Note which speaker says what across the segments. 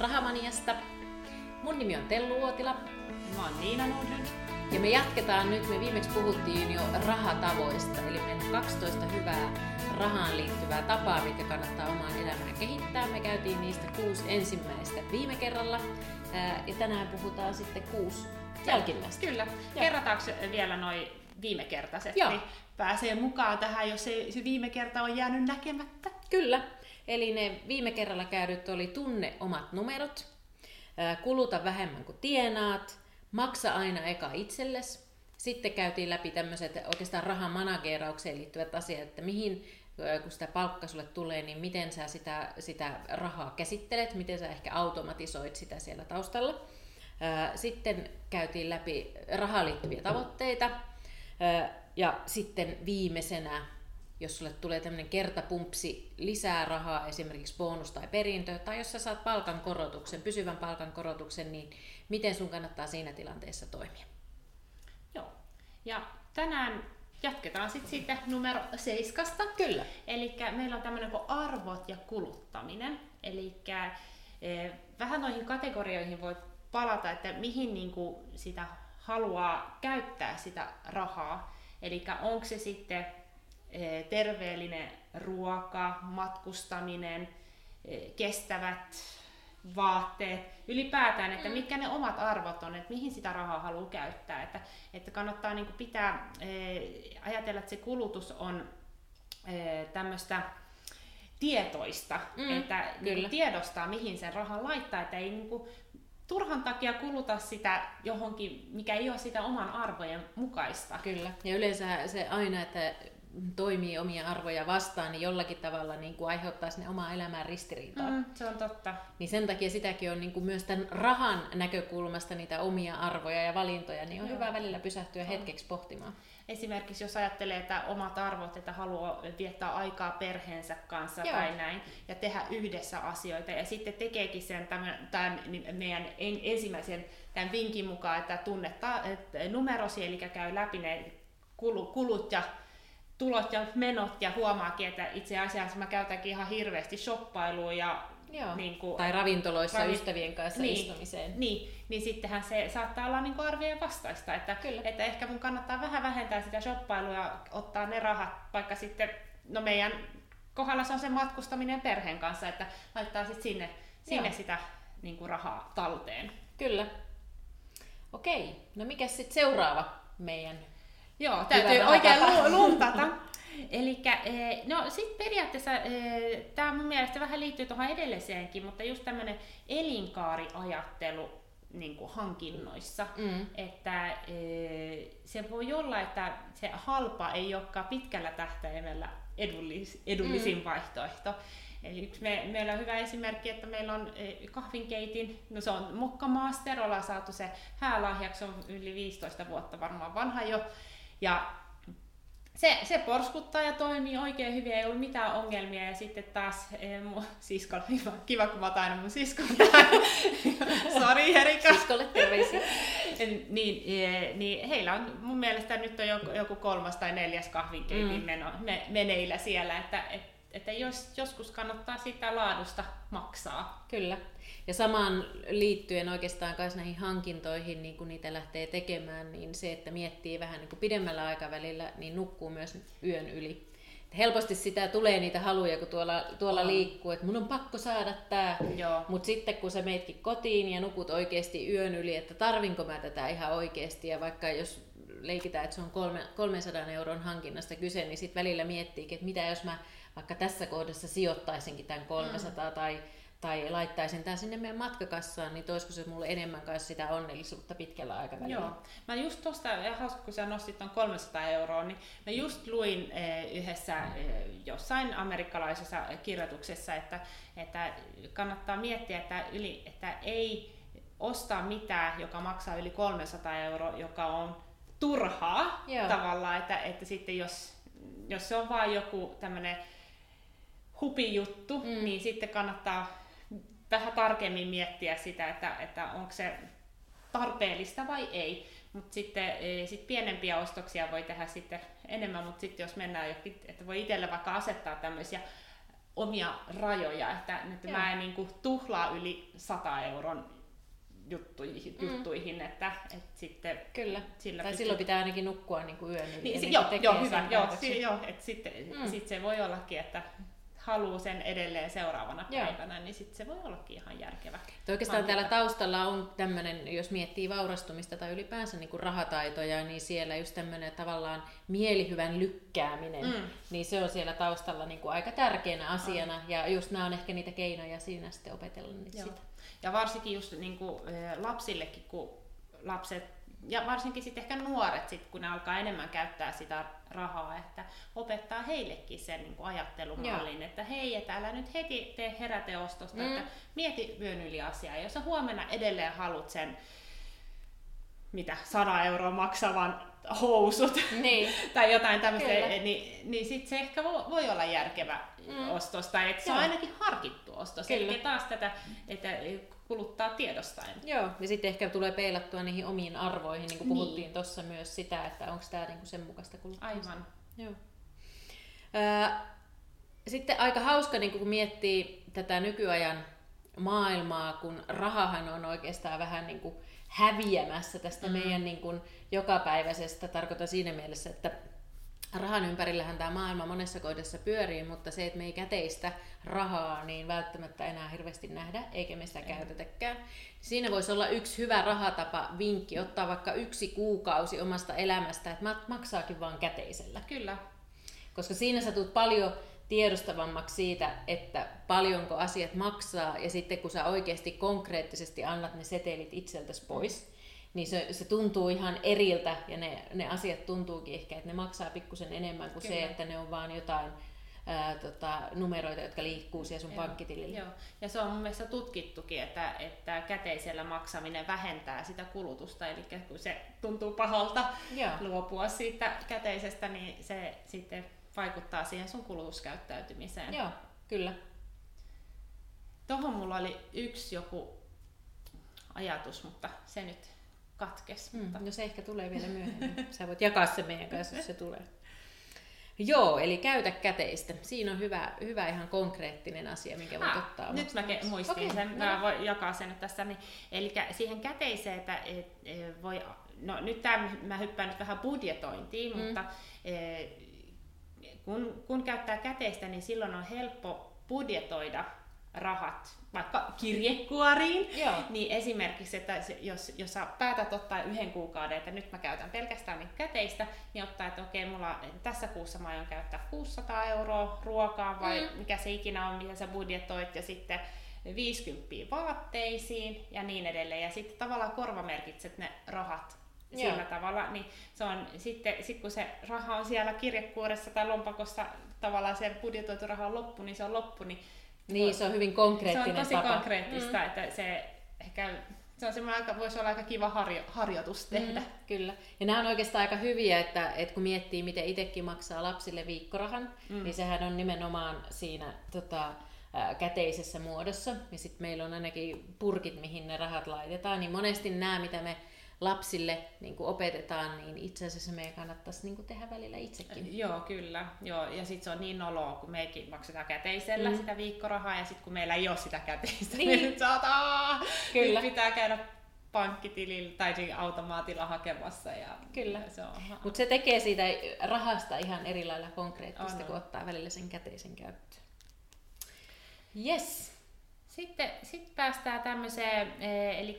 Speaker 1: Rahamaniasta. Mun nimi on Tellu Uotila.
Speaker 2: Mä oon Niina Nordlund.
Speaker 1: Ja me jatketaan nyt, me viimeksi puhuttiin jo rahatavoista, eli meillä on 12 hyvää rahaan liittyvää tapaa, mitkä kannattaa omaan elämään kehittää. Me käytiin niistä kuusi ensimmäistä viime kerralla, ja tänään puhutaan sitten kuusi jälkimmäistä.
Speaker 2: Kyllä. Joo. Kerrataanko vielä noin viime kertaiset,
Speaker 1: Joo.
Speaker 2: niin pääsee mukaan tähän, jos se, se viime kerta on jäänyt näkemättä.
Speaker 1: Kyllä. Eli ne viime kerralla käydyt oli tunne omat numerot, kuluta vähemmän kuin tienaat, maksa aina eka itsellesi. Sitten käytiin läpi tämmöiset oikeastaan rahan manageraukseen liittyvät asiat, että mihin, kun sitä palkka sulle tulee, niin miten sä sitä, sitä rahaa käsittelet, miten sä ehkä automatisoit sitä siellä taustalla. Sitten käytiin läpi rahaan liittyviä tavoitteita. Ja sitten viimeisenä, jos sulle tulee tämmöinen kertapumpsi lisää rahaa, esimerkiksi bonus tai perintö, tai jos sä saat palkankorotuksen, pysyvän palkankorotuksen, niin miten sun kannattaa siinä tilanteessa toimia?
Speaker 2: Joo. Ja tänään jatketaan sitten siitä numero seiskasta.
Speaker 1: Kyllä.
Speaker 2: Eli meillä on tämmöinen kuin arvot ja kuluttaminen. Eli vähän noihin kategorioihin voi palata, että mihin niinku sitä haluaa käyttää sitä rahaa. Eli onko se sitten terveellinen ruoka, matkustaminen, kestävät vaatteet, ylipäätään, että mitkä ne omat arvot on, että mihin sitä rahaa haluaa käyttää. Että, että kannattaa niin kuin pitää, ajatella, että se kulutus on tämmöistä tietoista, mm, että niin tiedostaa, mihin sen rahan laittaa, että ei niin kuin turhan takia kuluta sitä johonkin, mikä ei ole sitä oman arvojen mukaista.
Speaker 1: Kyllä, ja yleensä se aina, että toimii omia arvoja vastaan, niin jollakin tavalla niin kuin aiheuttaa sinne omaa elämään ristiriitaa.
Speaker 2: Mm, se on totta.
Speaker 1: Niin sen takia sitäkin on niin kuin myös tämän rahan näkökulmasta niitä omia arvoja ja valintoja, niin on Joo. hyvä välillä pysähtyä on. hetkeksi pohtimaan.
Speaker 2: Esimerkiksi jos ajattelee, että omat arvot, että haluaa viettää aikaa perheensä kanssa Joo. tai näin, ja tehdä yhdessä asioita, ja sitten tekeekin sen tämän, tämän meidän ensimmäisen tämän vinkin mukaan, että tunnetta numerosi, eli käy läpi ne kulut ja tulot ja menot ja huomaakin, että itse asiassa mä käytänkin ihan hirveästi shoppailua ja
Speaker 1: Joo. Niin kuin, tai ravintoloissa ravi... ystävien kanssa
Speaker 2: niin,
Speaker 1: istumiseen.
Speaker 2: Niin, niin sittenhän se saattaa olla niin kuin arvien vastaista, että,
Speaker 1: Kyllä.
Speaker 2: että ehkä mun kannattaa vähän vähentää sitä shoppailua ja ottaa ne rahat, vaikka sitten, no meidän kohdalla se on se matkustaminen perheen kanssa, että laittaa sitten sinne, sinne sitä niin kuin rahaa talteen.
Speaker 1: Kyllä. Okei, no mikä sitten seuraava meidän
Speaker 2: Joo, täytyy oikein lu- luntata. Eli no sitten periaatteessa tämä mun mielestä vähän liittyy tuohon edelliseenkin, mutta just tämmöinen elinkaariajattelu niin kuin hankinnoissa, mm. että e, se voi olla, että se halpa ei olekaan pitkällä tähtäimellä edullis, edullisin mm. vaihtoehto. Eli yksi me, meillä on hyvä esimerkki, että meillä on kahvinkeitin, no se on Mokka Master, ollaan saatu se häälahjaksi, on yli 15 vuotta varmaan vanha jo, ja se, se porskuttaa ja toimii oikein hyvin, ei ollut mitään ongelmia. Ja sitten taas eh, mun siskolla, kiva, kiva kun mä otan aina mun siskon Sori Erika.
Speaker 1: Siskolle terveisiä.
Speaker 2: niin, eh, niin heillä on mun mielestä nyt on joku, joku kolmas tai neljäs kahvinkeitin mm. meno, me, meneillä siellä, että et, että jos, joskus kannattaa sitä laadusta maksaa.
Speaker 1: Kyllä. Ja samaan liittyen oikeastaan myös näihin hankintoihin, niin kun niitä lähtee tekemään, niin se, että miettii vähän niin kuin pidemmällä aikavälillä, niin nukkuu myös yön yli. Helposti sitä tulee niitä haluja, kun tuolla, tuolla liikkuu, että mun on pakko saada tämä. Mutta sitten kun sä meitkin kotiin ja nukut oikeasti yön yli, että tarvinko mä tätä ihan oikeasti, ja vaikka jos leikitään, että se on kolme, 300 euron hankinnasta kyse, niin sitten välillä miettii, että mitä jos mä vaikka tässä kohdassa sijoittaisinkin tämän 300 mm. tai tai laittaisin tämän sinne meidän matkakassaan, niin toisiko se mulle enemmän kanssa sitä onnellisuutta pitkällä aikavälillä?
Speaker 2: Joo. Mä just tuosta, hauska kun sä nostit tuon 300 euroa, niin mä just luin eh, yhdessä eh, jossain amerikkalaisessa kirjoituksessa, että, että kannattaa miettiä, että, yli, että ei ostaa mitään, joka maksaa yli 300 euroa, joka on turhaa Joo. tavallaan, että, että sitten jos, jos se on vain joku tämmöinen hupijuttu, mm. niin sitten kannattaa vähän tarkemmin miettiä sitä, että, että onko se tarpeellista vai ei. Mutta sitten e, sit pienempiä ostoksia voi tehdä sitten enemmän, mutta sitten jos mennään jokin, että voi itselle vaikka asettaa tämmöisiä omia rajoja, että, että mä en niin kuin, tuhlaa yli 100 euron juttuihin, mm. juttuihin että, että sitten
Speaker 1: Kyllä. Sillä tai pystyy... silloin pitää ainakin nukkua niin kuin yön yli.
Speaker 2: Niin, se, joo, joo, hyvä. Joo, si, joo, että sitten mm. sit se voi ollakin, että haluaa sen edelleen seuraavana Joo. päivänä, niin sitten se voi ollakin ihan järkevä.
Speaker 1: Toi oikeastaan Hankita. täällä taustalla on tämmöinen, jos miettii vaurastumista tai ylipäänsä niin kuin rahataitoja, niin siellä just tämmöinen tavallaan mielihyvän lykkääminen, mm. niin se on siellä taustalla niin kuin aika tärkeänä asiana. On. Ja just nämä on ehkä niitä keinoja siinä sitten opetella niitä sitä.
Speaker 2: Ja varsinkin just niin kuin, lapsillekin, kun lapset ja varsinkin sitten ehkä nuoret, sit, kun ne alkaa enemmän käyttää sitä rahaa, että opettaa heillekin sen niin kuin ajattelumallin, Joo. että hei, että älä nyt heti tee heräteostosta, mm. että mieti yön yli asiaa. Jos sä huomenna edelleen haluat sen mitä 100 euroa maksavan housut niin. tai jotain tämmöistä, niin, niin sitten se ehkä voi, voi olla järkevä mm. ostos, tai että se on ainakin harkittu ostos. Kyllä. Eli taas tätä, että kuluttaa tiedostaen.
Speaker 1: Joo, ja sitten ehkä tulee peilattua niihin omiin arvoihin, niin kuin niin. puhuttiin tuossa myös sitä, että onko tämä niinku sen mukaista kuluttamista.
Speaker 2: Aivan.
Speaker 1: Joo. Ö, sitten aika hauska, niin kun miettii tätä nykyajan maailmaa, kun rahahan on oikeastaan vähän niin kuin häviämässä tästä mm. meidän niin kuin jokapäiväisestä, tarkoitan siinä mielessä, että rahan ympärillähän tämä maailma monessa kohdassa pyörii, mutta se, että me ei käteistä rahaa, niin välttämättä enää hirveästi nähdä, eikä me sitä käytetäkään. Siinä voisi olla yksi hyvä rahatapa, vinkki, ottaa vaikka yksi kuukausi omasta elämästä, että maksaakin vaan käteisellä.
Speaker 2: Kyllä.
Speaker 1: Koska siinä sä tulet paljon tiedostavammaksi siitä, että paljonko asiat maksaa, ja sitten kun sä oikeasti konkreettisesti annat ne setelit itseltäsi pois, niin se, se tuntuu ihan eriltä ja ne, ne asiat tuntuukin ehkä, että ne maksaa pikkusen enemmän kuin Kyllä. se, että ne on vaan jotain ää, tota, numeroita, jotka liikkuu siellä sun Joo. pankkitilillä.
Speaker 2: Joo. Ja se on mun mielestä tutkittukin, että, että käteisellä maksaminen vähentää sitä kulutusta, eli kun se tuntuu pahalta Joo. luopua siitä käteisestä, niin se sitten vaikuttaa siihen sun kulutuskäyttäytymiseen.
Speaker 1: Joo, kyllä.
Speaker 2: Tuohon mulla oli yksi joku ajatus, mutta se nyt katkes.
Speaker 1: Mm, mutta... No se ehkä tulee vielä myöhemmin. Sä voit jakaa se meidän kanssa, jos se tulee. Joo, eli käytä käteistä. Siinä on hyvä, hyvä ihan konkreettinen asia, minkä voit ah, ottaa.
Speaker 2: Nyt mä ke- muistin okay, sen, no. mä voin jakaa sen tässä. Niin, eli siihen käteiseen, että et, et, voi, no nyt tää, mä hyppään nyt vähän budjetointiin, mm. mutta et, kun, kun käyttää käteistä, niin silloin on helppo budjetoida rahat vaikka kirjekuoriin, Joo. niin esimerkiksi, että jos, jos sä päätät ottaa yhden kuukauden, että nyt mä käytän pelkästään niin käteistä, niin ottaa, että okei, mulla tässä kuussa mä aion käyttää 600 euroa ruokaa vai mm. mikä se ikinä on, mitä sä budjetoit, ja sitten 50 vaatteisiin ja niin edelleen. Ja sitten tavallaan korvamerkitset ne rahat Joo. sillä tavalla, niin se on sitten, sit kun se raha on siellä kirjekuoressa tai lompakossa, tavallaan se budjetoitu raha on loppu, niin se on loppu, niin
Speaker 1: niin, se on hyvin konkreettinen
Speaker 2: Se on tosi tapa. konkreettista, mm. että se ehkä se on semmoinen aika, voisi olla aika kiva harjo, harjoitus mm, tehdä. Mm,
Speaker 1: kyllä. Ja nämä on oikeastaan aika hyviä, että, että kun miettii, miten itsekin maksaa lapsille viikkorahan, mm. niin sehän on nimenomaan siinä tota, käteisessä muodossa. Ja sitten meillä on ainakin purkit, mihin ne rahat laitetaan. Niin monesti nämä, mitä me lapsille niin kuin opetetaan, niin itse asiassa meidän kannattaisi niin kuin tehdä välillä itsekin.
Speaker 2: Joo, kyllä. Joo. Ja sitten se on niin noloa, kun mekin maksetaan käteisellä mm. sitä viikkorahaa, ja sitten kun meillä ei ole sitä käteistä, niin, niin nyt kyllä. Nyt pitää käydä pankkitilillä tai automaatilla hakemassa. Ja
Speaker 1: Kyllä. Se on... Mutta se tekee siitä rahasta ihan eri lailla konkreettista, on, kun ottaa välillä sen käteisen käyttöön. Yes.
Speaker 2: Sitten sit päästään tämmöiseen, eh, eli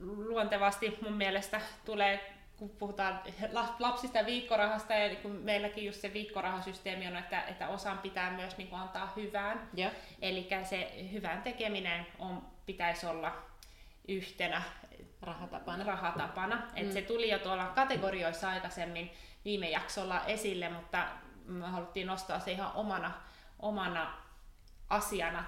Speaker 2: luontevasti mun mielestä tulee kun puhutaan lapsista ja viikkorahasta, ja kun meilläkin just se viikkorahasysteemi on, että, että osan pitää myös niin kuin antaa hyvään.
Speaker 1: Yeah.
Speaker 2: Eli se hyvän tekeminen on, pitäisi olla yhtenä
Speaker 1: rahatapana.
Speaker 2: rahatapana. Mm. Et se tuli jo tuolla kategorioissa aikaisemmin viime jaksolla esille, mutta me haluttiin nostaa se ihan omana, omana asiana.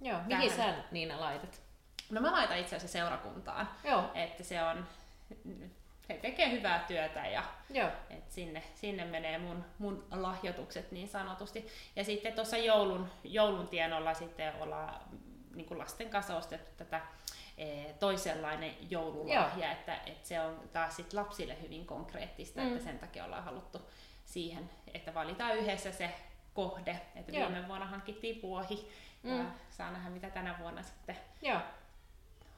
Speaker 1: Joo, mihin sä Niina laitat?
Speaker 2: No mä laitan itse asiassa seurakuntaan.
Speaker 1: Joo.
Speaker 2: Että se on, he tekee hyvää työtä ja
Speaker 1: Joo.
Speaker 2: Et sinne, sinne menee mun, mun lahjoitukset niin sanotusti. Ja sitten tuossa joulun, joulun tienolla sitten ollaan niin kuin lasten kanssa ostettu tätä e, toisenlainen joululahja, että, että se on taas sit lapsille hyvin konkreettista, mm. että sen takia ollaan haluttu siihen, että valitaan yhdessä se kohde. Että
Speaker 1: Joo.
Speaker 2: viime vuonna hankittiin vuohi
Speaker 1: Mm.
Speaker 2: ja saa nähdä mitä tänä vuonna sitten
Speaker 1: Joo.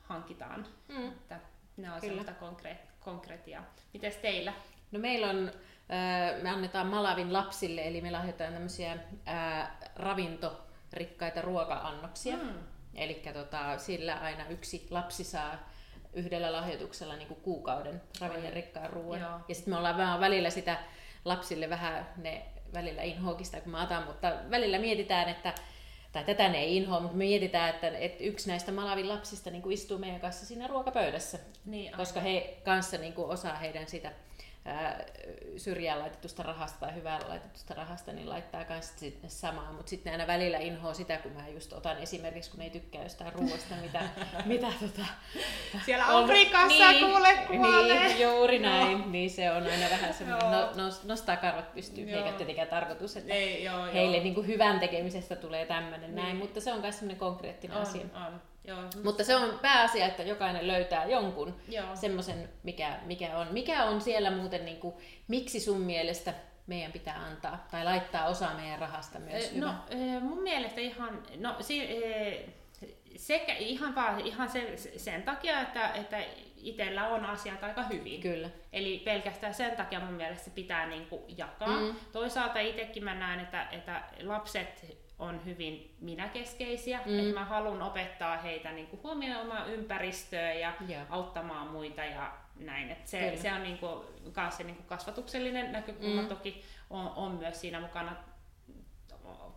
Speaker 2: Hankitaan.
Speaker 1: Mm.
Speaker 2: Että ne on
Speaker 1: Kyllä.
Speaker 2: sellaista konkre- konkretiaa. Mites teillä?
Speaker 1: No meillä on, äh, me annetaan Malavin lapsille, eli me lahjoitetaan tämmöisiä äh, ravintorikkaita ruoka-annoksia.
Speaker 2: Mm.
Speaker 1: Eli tota, sillä aina yksi lapsi saa yhdellä lahjoituksella niin kuin kuukauden ravinnerikkaan ruoan.
Speaker 2: Joo.
Speaker 1: Ja sitten me ollaan vähän välillä sitä lapsille vähän ne välillä inhookista, kun mä otan, mutta välillä mietitään, että tai tätä ne ei inhoa, mutta me mietitään, että, että yksi näistä Malavin lapsista niin kuin istuu meidän kanssa siinä ruokapöydässä,
Speaker 2: Niin,
Speaker 1: koska he kanssa niin kuin osaa heidän sitä ää, syrjään laitetusta rahasta tai hyvään laitetusta rahasta, niin laittaa myös sinne samaa. Mutta sitten aina välillä inhoa sitä, kun mä just otan esimerkiksi, kun ei tykkää jostain ruoasta, mitä, mitä tota,
Speaker 2: Siellä
Speaker 1: on-
Speaker 2: Afrikassa
Speaker 1: niin,
Speaker 2: kuule kuolee.
Speaker 1: Niin, juuri
Speaker 2: Joo.
Speaker 1: näin. Niin se on aina vähän semmoinen, no, nos- nostaa karvat pystyyn,
Speaker 2: Joo.
Speaker 1: eikä tietenkään tarkoitus, että
Speaker 2: Ei, joo,
Speaker 1: heille
Speaker 2: joo.
Speaker 1: niin kuin hyvän tekemisestä tulee tämmöinen
Speaker 2: Niin.
Speaker 1: näin, mutta se on myös semmoinen konkreettinen asia.
Speaker 2: on, on. Joo.
Speaker 1: Mutta se on pääasia, että jokainen löytää jonkun semmoisen, mikä, mikä on. Mikä on siellä muuten, niin kuin, miksi sun mielestä meidän pitää antaa tai laittaa osa meidän rahasta myös
Speaker 2: Eh,
Speaker 1: hyvä?
Speaker 2: No eh, mun mielestä ihan, no si, eh, sekä ihan vaan ihan se, sen takia, että, että itsellä on asiat aika hyvin.
Speaker 1: Kyllä.
Speaker 2: Eli pelkästään sen takia mun mielestä se pitää niin kuin jakaa.
Speaker 1: Mm.
Speaker 2: Toisaalta itsekin mä näen, että, että lapset on hyvin minäkeskeisiä.
Speaker 1: Mm.
Speaker 2: Että mä haluan opettaa heitä niin kuin huomioimaan ympäristöä ja
Speaker 1: Joo.
Speaker 2: auttamaan muita ja näin. Et se,
Speaker 1: Kyllä.
Speaker 2: se on niin kuin, se niin kuin kasvatuksellinen näkökulma
Speaker 1: Mm.
Speaker 2: toki on, on myös siinä mukana.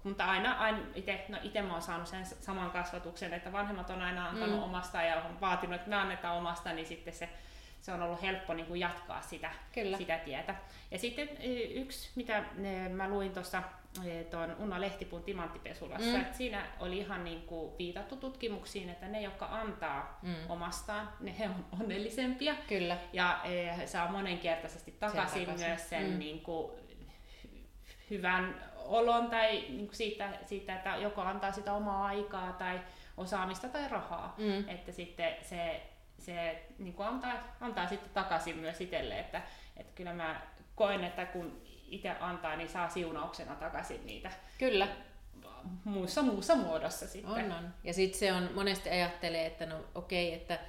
Speaker 2: Mutta aina, aina ite, no ite mä oon saanut sen saman kasvatuksen, että vanhemmat on aina antanut
Speaker 1: Mm.
Speaker 2: omasta ja on vaatinut, että me annetaan omasta, niin sitten se, se on ollut helppo niin kuin jatkaa sitä,
Speaker 1: Kyllä.
Speaker 2: sitä tietä. Ja sitten yksi, mitä eh, mä luin tuossa tuon Unna Lehtipun timanttipesulassa,
Speaker 1: Mm.
Speaker 2: että siinä oli ihan niin kuin viitattu tutkimuksiin, että ne, jotka antaa
Speaker 1: Mm.
Speaker 2: omastaan, ne he on onnellisempia.
Speaker 1: Kyllä.
Speaker 2: Ja eh, saa monenkertaisesti takaisin,
Speaker 1: takaisin.
Speaker 2: myös sen
Speaker 1: Mm.
Speaker 2: niin kuin, hy- hyvän olon tai niin kuin siitä, siitä, että joko antaa sitä omaa aikaa tai osaamista tai rahaa.
Speaker 1: Mm.
Speaker 2: Että sitten se, se niin kuin antaa, antaa sitten takaisin myös itselle, että, että kyllä mä koen, että kun itse antaa, niin saa siunauksena takaisin niitä
Speaker 1: Kyllä.
Speaker 2: muussa, muussa muodossa sitten.
Speaker 1: On, on. Ja sitten se on, monesti ajattelee, että no okei, että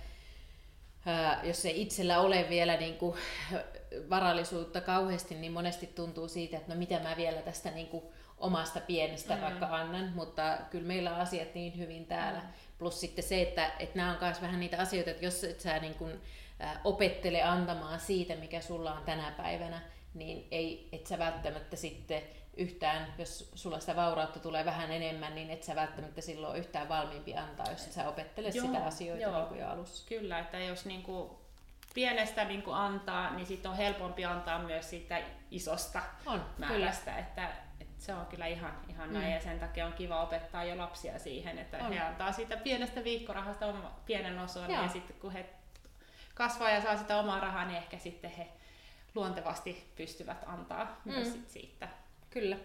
Speaker 1: ää, jos ei itsellä ole vielä niin kuin, varallisuutta kauheasti, niin monesti tuntuu siitä, että no mitä mä vielä tästä niin kuin, omasta pienestä
Speaker 2: Mm.
Speaker 1: vaikka annan, mutta kyllä meillä on asiat niin hyvin täällä. Mm. Plus sitten se, että, että nämä on myös vähän niitä asioita, että jos et sä niin kuin, opettele antamaan siitä, mikä sulla on tänä päivänä, niin ei, et sä välttämättä sitten yhtään, jos sulla sitä vaurautta tulee vähän enemmän, niin et sä välttämättä silloin yhtään valmiimpi antaa, jos sä opettele
Speaker 2: Joo,
Speaker 1: sitä asioita
Speaker 2: joo.
Speaker 1: niin jo alussa.
Speaker 2: Kyllä, että jos niin kuin pienestä niin kuin antaa, niin sitten on helpompi antaa myös siitä isosta
Speaker 1: On, kyllä.
Speaker 2: määrästä, että, että se on kyllä ihan, ihan näin
Speaker 1: Mm.
Speaker 2: ja sen takia on kiva opettaa jo lapsia siihen, että
Speaker 1: On.
Speaker 2: he antaa siitä pienestä viikkorahasta pienen osan ja sitten kun he kasvaa ja saa sitä omaa rahaa, niin ehkä sitten he luontevasti pystyvät antaa mm. myös sit siitä.
Speaker 1: Kyllä.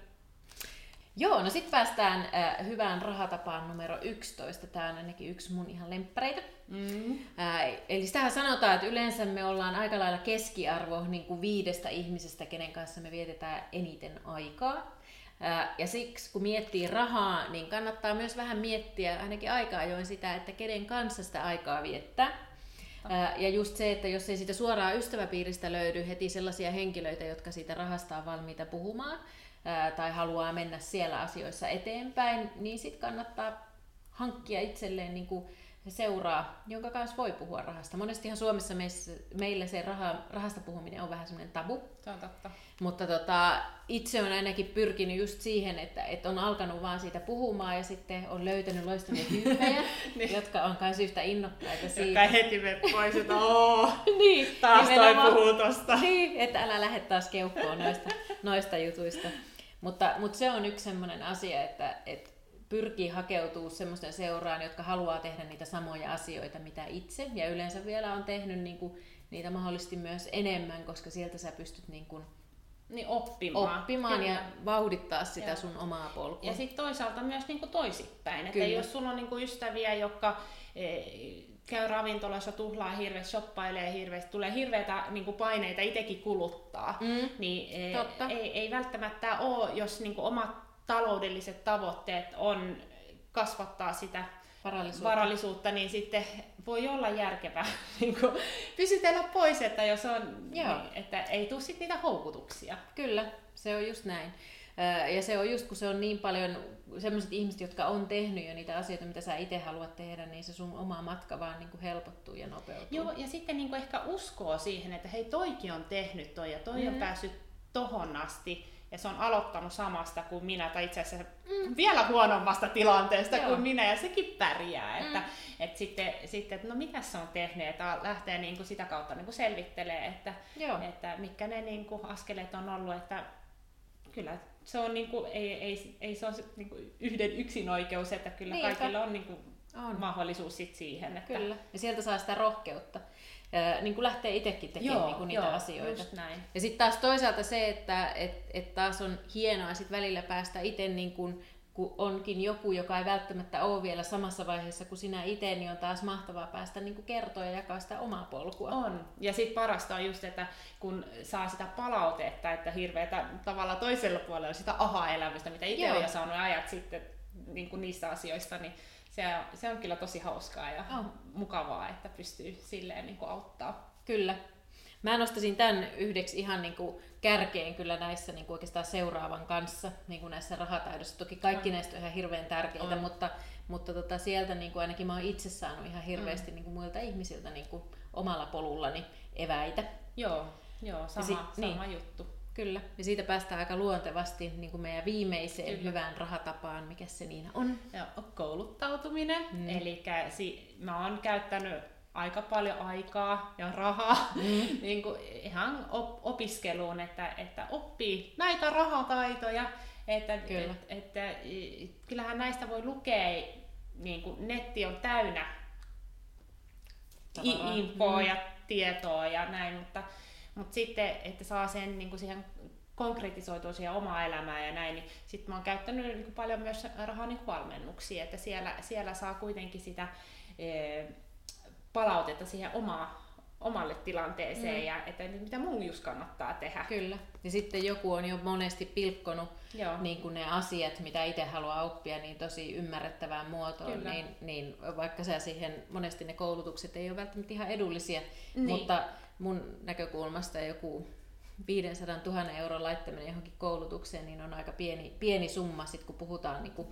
Speaker 1: Joo, no sitten päästään äh, hyvään rahatapaan numero 11. Tämä on ainakin yksi mun ihan lemppareita.
Speaker 2: Mm.
Speaker 1: Ää, eli sitähän sanotaan, että yleensä me ollaan aika lailla keskiarvo niin kuin viidestä ihmisestä, kenen kanssa me vietetään eniten aikaa. Ää, ja siksi kun miettii rahaa, niin kannattaa myös vähän miettiä ainakin aika ajoin sitä, että kenen kanssa sitä aikaa viettää. Ja just se, että jos ei siitä suoraan ystäväpiiristä löydy heti sellaisia henkilöitä, jotka siitä rahasta on valmiita puhumaan tai haluaa mennä siellä asioissa eteenpäin, niin sitten kannattaa hankkia itselleen niin kuin seuraa, jonka kanssa voi puhua rahasta. Monestihan Suomessa meissä, meillä se raha, rahasta puhuminen on vähän semmoinen tabu,
Speaker 2: Se on totta.
Speaker 1: mutta tota, itse on ainakin pyrkinyt just siihen, että, että on alkanut vaan siitä puhumaan ja sitten on löytänyt loistavia tyyppejä,
Speaker 2: Niin.
Speaker 1: jotka on myös yhtä innokkaita
Speaker 2: Jotka
Speaker 1: siitä.
Speaker 2: ei heti mene pois, että ooo,
Speaker 1: niin,
Speaker 2: taas toi puhuu tosta.
Speaker 1: Niin, että älä lähde taas keuhkoon noista, noista jutuista. Mutta, mutta se on yksi sellainen asia, että, että pyrkii hakeutuu semmoisten seuraan, jotka haluaa tehdä niitä samoja asioita, mitä itse. Ja yleensä vielä on tehnyt niin kuin, niitä mahdollisesti myös enemmän, koska sieltä sä pystyt niin kuin,
Speaker 2: Niin oppimaan.
Speaker 1: oppimaan
Speaker 2: Kyllä.
Speaker 1: ja vauhdittaa sitä
Speaker 2: Joo.
Speaker 1: sun omaa polkua.
Speaker 2: Ja sitten toisaalta myös niinku toisinpäin. Että jos sulla on niinku ystäviä, jotka e, käy ravintolassa, tuhlaa hirveästi, shoppailee hirveästi, tulee hirveitä niinku paineita itsekin kuluttaa,
Speaker 1: Mm.
Speaker 2: niin e,
Speaker 1: Totta.
Speaker 2: ei, ei välttämättä ole, jos niinku omat taloudelliset tavoitteet on kasvattaa sitä
Speaker 1: Varallisuutta.
Speaker 2: varallisuutta, niin sitten voi olla järkevää niin kuin pysytellä pois, että jos on,
Speaker 1: Joo.
Speaker 2: niin, että ei tule sitten niitä houkutuksia.
Speaker 1: Kyllä, se on just näin. Ja se on just, kun se on niin paljon sellaiset ihmiset, jotka on tehnyt jo niitä asioita, mitä sä itse haluat tehdä, niin se sun oma matka vaan niin kuin helpottuu ja nopeutuu.
Speaker 2: Joo, ja sitten niin kuin ehkä uskoo siihen, että hei toikin on tehnyt toi ja toi mm. on päässyt tohon asti ja se on aloittanut samasta kuin minä, tai itse asiassa mm. vielä huonommasta tilanteesta
Speaker 1: Joo.
Speaker 2: kuin minä, ja sekin pärjää.
Speaker 1: Mm.
Speaker 2: Että, et sitten, sitten, että no mitä se on tehnyt, että lähtee niin kuin sitä kautta niin kuin selvittelee, että,
Speaker 1: Joo.
Speaker 2: että mitkä ne niin kuin askeleet on ollut, että kyllä se on niin kuin, ei, ei, ei se ole se niin kuin yhden yksin oikeus, että kyllä
Speaker 1: Niinpä.
Speaker 2: kaikilla on, niin kuin
Speaker 1: On.
Speaker 2: mahdollisuus sit siihen. Että,
Speaker 1: Kyllä. Ja sieltä saa sitä rohkeutta. Ää, Niin kuin lähtee itsekin tekemään
Speaker 2: Joo,
Speaker 1: niin kuin niitä
Speaker 2: joo,
Speaker 1: asioita.
Speaker 2: just näin.
Speaker 1: Ja sitten taas toisaalta se, että et, et taas on hienoa sit välillä päästä itse, niin kun, kun onkin joku, joka ei välttämättä ole vielä samassa vaiheessa kuin sinä itse, niin on taas mahtavaa päästä niin kuin kertoa ja jakaa sitä omaa polkua.
Speaker 2: On. Ja sitten parasta on just, että kun saa sitä palautetta, että hirveätä tavalla toisella puolella sitä aha-elämystä, mitä itse
Speaker 1: Joo.
Speaker 2: on jo saanut ajat sitten niin kuin niistä asioista, niin se, se on kyllä tosi hauskaa ja
Speaker 1: On.
Speaker 2: mukavaa, että pystyy silleen niin kuin auttaa.
Speaker 1: Kyllä. Mä nostaisin tämän yhdeksi ihan niin kuin kärkeen kyllä näissä niin kuin oikeastaan seuraavan kanssa, niin kuin näissä rahataidoissa. Toki kaikki
Speaker 2: On.
Speaker 1: näistä on ihan hirveän tärkeitä,
Speaker 2: On.
Speaker 1: mutta, mutta tota sieltä niin kuin ainakin mä oon itse saanut ihan hirveästi niin kuin muilta ihmisiltä niin kuin omalla polullani eväitä.
Speaker 2: Joo, joo sama,
Speaker 1: sit-
Speaker 2: sama
Speaker 1: niin.
Speaker 2: juttu.
Speaker 1: Kyllä, ja siitä päästään aika luontevasti niin kuin meidän viimeiseen
Speaker 2: Kyllä.
Speaker 1: hyvään rahatapaan, mikä se niin on.
Speaker 2: Ja kouluttautuminen,
Speaker 1: Mm.
Speaker 2: eli si- mä oon käyttänyt aika paljon aikaa ja rahaa
Speaker 1: Mm.
Speaker 2: niin kuin ihan op- opiskeluun, että, että oppii näitä rahataitoja, että,
Speaker 1: Kyllä.
Speaker 2: että, että kyllähän näistä voi lukea, niin kuin netti on täynnä
Speaker 1: Tavaraa.
Speaker 2: infoa
Speaker 1: Mm.
Speaker 2: ja tietoa ja näin, mutta, mutta sitten, että saa sen niin kuin siihen konkretisoitua siihen omaa elämään ja näin, niin sitten mä oon käyttänyt niin kuin paljon myös rahaa niin valmennuksiin, että siellä, siellä saa kuitenkin sitä eh, palautetta siihen omaa, omalle tilanteeseen
Speaker 1: Mm.
Speaker 2: ja että mitä mun just kannattaa tehdä.
Speaker 1: Kyllä. Ja sitten joku on jo monesti pilkkonut
Speaker 2: Joo.
Speaker 1: niin kuin ne asiat, mitä itse haluaa oppia, niin tosi ymmärrettävään muotoon,
Speaker 2: Kyllä.
Speaker 1: niin, niin vaikka sä siihen, monesti ne koulutukset ei ole välttämättä ihan edullisia,
Speaker 2: Niin.
Speaker 1: mutta mun näkökulmasta joku 500 000 euron laittaminen johonkin koulutukseen, niin on aika pieni, pieni summa, sit kun puhutaan niin kuin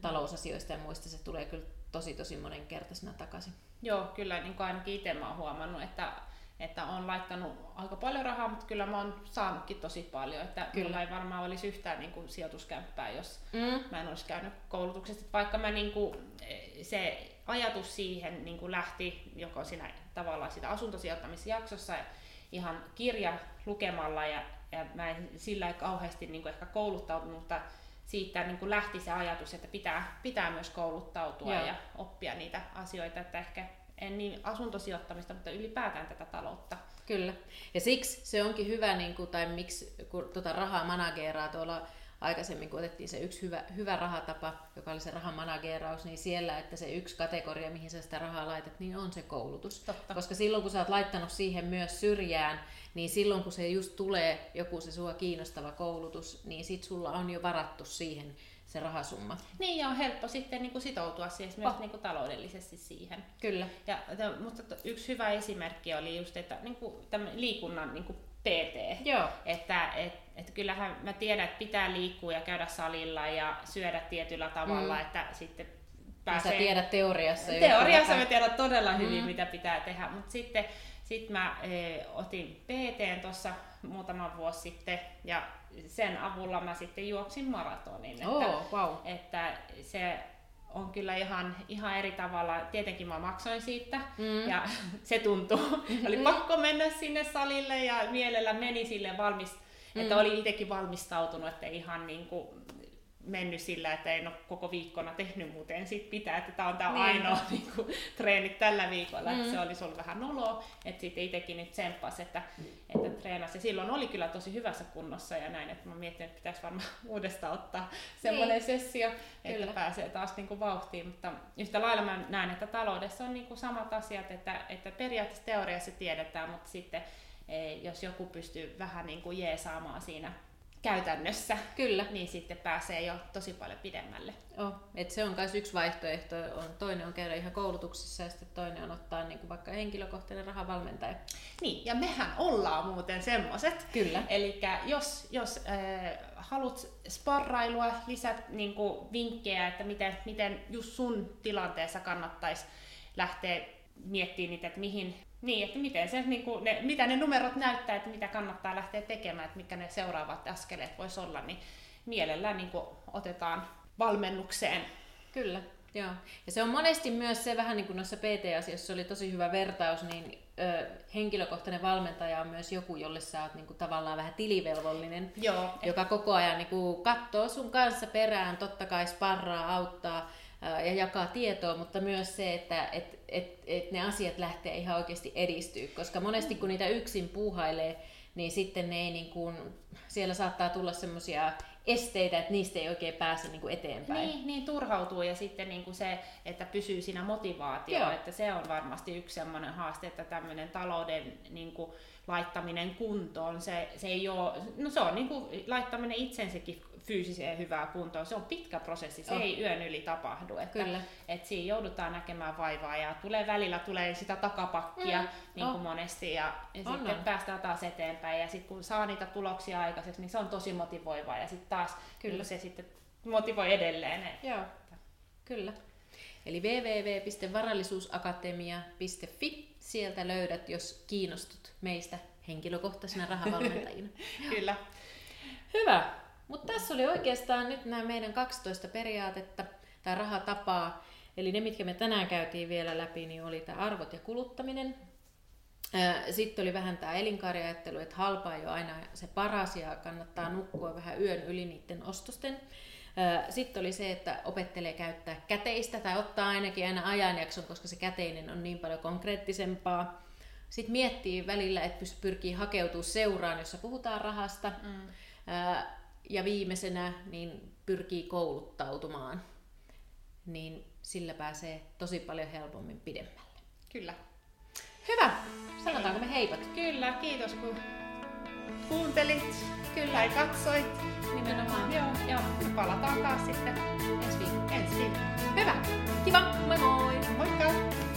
Speaker 1: talousasioista ja muista, se tulee kyllä tosi tosi monenkertaisena takaisin.
Speaker 2: Joo, kyllä niin kuin ainakin itse mä oon huomannut, että, että on laittanut aika paljon rahaa, mutta kyllä mä oon saanutkin tosi paljon. Että
Speaker 1: Kyllä.
Speaker 2: kyllä ei varmaan olisi yhtään niin kuin sijoituskämppää, jos
Speaker 1: Mm.
Speaker 2: mä en olisi käynyt koulutuksesta. Vaikka mä niin kuin, se ajatus siihen niin kuin lähti joko siinä tavallaan sitä asuntosijoittamisjaksossa ihan kirja lukemalla ja, ja mä en sillä ei kauheasti niin kuin ehkä kouluttautunut, mutta siitä niin kuin lähti se ajatus, että pitää, pitää myös kouluttautua
Speaker 1: Joo.
Speaker 2: ja oppia niitä asioita, että ehkä en niin asuntosijoittamista, mutta ylipäätään tätä taloutta.
Speaker 1: Kyllä. Ja siksi se onkin hyvä, niin kuin, tai miksi kun tuota rahaa manageeraa tuolla aikaisemmin, kun otettiin se yksi hyvä, hyvä rahatapa, joka oli se rahan manageeraus, niin siellä, että se yksi kategoria, mihin sä sitä rahaa laitat, niin on se koulutus.
Speaker 2: Totta.
Speaker 1: Koska silloin, kun sä oot laittanut siihen myös syrjään, niin silloin, kun se just tulee joku se sua kiinnostava koulutus, niin sit sulla on jo varattu siihen se rahasumma.
Speaker 2: Niin, ja on helppo sitten niin kuin sitoutua siis myös
Speaker 1: Oh.
Speaker 2: niin kuin taloudellisesti siihen.
Speaker 1: Kyllä.
Speaker 2: Ja, mutta yksi hyvä esimerkki oli just, että niin kuin tämän liikunnan niin kuin PT.
Speaker 1: Joo.
Speaker 2: Että et, et kyllähän mä tiedän, että pitää liikkua ja käydä salilla ja syödä tietyllä tavalla,
Speaker 1: Mm.
Speaker 2: että sitten
Speaker 1: Sä
Speaker 2: pääsee...
Speaker 1: tiedät teoriassa.
Speaker 2: Teoriassa mä tiedän todella hyvin,
Speaker 1: Mm.
Speaker 2: mitä pitää tehdä, mutta sitten sit mä e, otin PT tuossa muutama vuosi sitten ja sen avulla mä sitten juoksin maratonin. Että,
Speaker 1: Oo, wow.
Speaker 2: että se on kyllä ihan, ihan eri tavalla. Tietenkin mä maksoin siitä
Speaker 1: Mm.
Speaker 2: ja se tuntui. Oli pakko mennä sinne salille ja mielellä meni sille valmis,
Speaker 1: Mm.
Speaker 2: että oli itsekin valmistautunut, että ihan niin kuin mennyt sillä, että en ole koko viikkona tehnyt muuten sit pitää, että tämä on tämä
Speaker 1: Niin.
Speaker 2: ainoa niin kuin, treenit tällä viikolla,
Speaker 1: Mm.
Speaker 2: että se olisi ollut vähän noloa, että sitten itsekin nyt tsemppas, että, että treenasi. Ja silloin oli kyllä tosi hyvässä kunnossa ja näin, että mä mietin, että pitäisi varmaan uudestaan ottaa semmoinen sessio, että
Speaker 1: Niin. Kyllä.
Speaker 2: pääsee taas niin kuin vauhtiin, mutta yhtä lailla mä näen, että taloudessa on niin kuin samat asiat, että, että periaatteessa teoriassa tiedetään, mutta sitten eh, jos joku pystyy vähän niin kuin jeesaamaan siinä käytännössä,
Speaker 1: Kyllä.
Speaker 2: niin sitten pääsee jo tosi paljon pidemmälle.
Speaker 1: Oh, et se on myös yksi vaihtoehto. On, toinen on käydä ihan koulutuksessa ja sitten toinen on ottaa niin kuin vaikka henkilökohtainen rahavalmentaja.
Speaker 2: Niin, ja mehän ollaan muuten semmoset.
Speaker 1: Kyllä.
Speaker 2: Eli jos, jos äh, haluat sparrailua, lisät niin kuin, vinkkejä, että miten, miten just sun tilanteessa kannattaisi lähteä miettimään niitä, että mihin, niin, että miten se, niin kuin ne, mitä ne numerot näyttää, että mitä kannattaa lähteä tekemään, että mitkä ne seuraavat askeleet voisi olla, niin mielellään niin kuin, otetaan valmennukseen.
Speaker 1: Kyllä, joo. Ja se on monesti myös se vähän niin kuin noissa PT-asioissa oli tosi hyvä vertaus, niin ö, henkilökohtainen valmentaja on myös joku, jolle sä oot niin kuin, tavallaan vähän tilivelvollinen,
Speaker 2: Joo.
Speaker 1: joka koko ajan niin kuin, katsoo sun kanssa perään, totta kai sparraa, auttaa ja jakaa tietoa, mutta myös se, että et, et, et ne asiat lähtee ihan oikeasti edistyä, koska monesti kun niitä yksin puuhailee, niin sitten ne ei niin kuin, siellä saattaa tulla semmoisia esteitä, että niistä ei oikein pääse niin kuin eteenpäin.
Speaker 2: Niin, niin turhautuu ja sitten niin kuin se, että pysyy siinä motivaatio,
Speaker 1: Joo.
Speaker 2: että se on varmasti yksi sellainen haaste, että tämmöinen talouden niin kuin, laittaminen kuntoon, se, se ei ole, no se on niin kuin, laittaminen itsensäkin fyysiseen hyvää kuntoon, se on pitkä prosessi, se
Speaker 1: On.
Speaker 2: ei yön yli tapahdu, että,
Speaker 1: Kyllä.
Speaker 2: että siinä joudutaan näkemään vaivaa ja tulee välillä tulee sitä takapakkia
Speaker 1: Mm,
Speaker 2: niin kuin
Speaker 1: on.
Speaker 2: monesti ja, ja
Speaker 1: On,
Speaker 2: sitten
Speaker 1: on.
Speaker 2: päästään taas eteenpäin ja sitten kun saa niitä tuloksia aikaiseksi, niin se on tosi motivoivaa ja sitten taas
Speaker 1: Kyllä.
Speaker 2: niin se sitten motivoi edelleen.
Speaker 1: Joo, kyllä. Eli www.varallisuusakatemia.fi. Sieltä löydät, jos kiinnostut meistä henkilökohtaisena rahavalmentajina.
Speaker 2: Kyllä.
Speaker 1: Hyvä. Mutta tässä oli oikeastaan nyt nämä meidän 12 periaatetta tai rahatapaa. Eli ne, mitkä me tänään käytiin vielä läpi, niin oli tämä arvot ja kuluttaminen. Sitten oli vähän tämä elinkaariajattelu, että halpa ei ole aina se paras ja kannattaa nukkua vähän yön yli niiden ostosten. Sitten oli se, että opettelee käyttää käteistä tai ottaa ainakin aina ajanjakson, koska se käteinen on niin paljon konkreettisempaa. Sitten miettii välillä, että pyrkii hakeutumaan seuraan, jossa puhutaan rahasta.
Speaker 2: Mm.
Speaker 1: Ja viimeisenä niin pyrkii kouluttautumaan. Niin sillä pääsee tosi paljon helpommin pidemmälle.
Speaker 2: Kyllä.
Speaker 1: Hyvä! Sanotaanko me heipat?
Speaker 2: Kyllä, kiitos kun kuuntelit
Speaker 1: Kyllä.
Speaker 2: tai katsoit.
Speaker 1: Nimenomaan.
Speaker 2: Joo, joo. Palataan taas sitten
Speaker 1: Ensi viikolla.
Speaker 2: ensi viikolla.
Speaker 1: Hyvä! Kiva! Moi moi!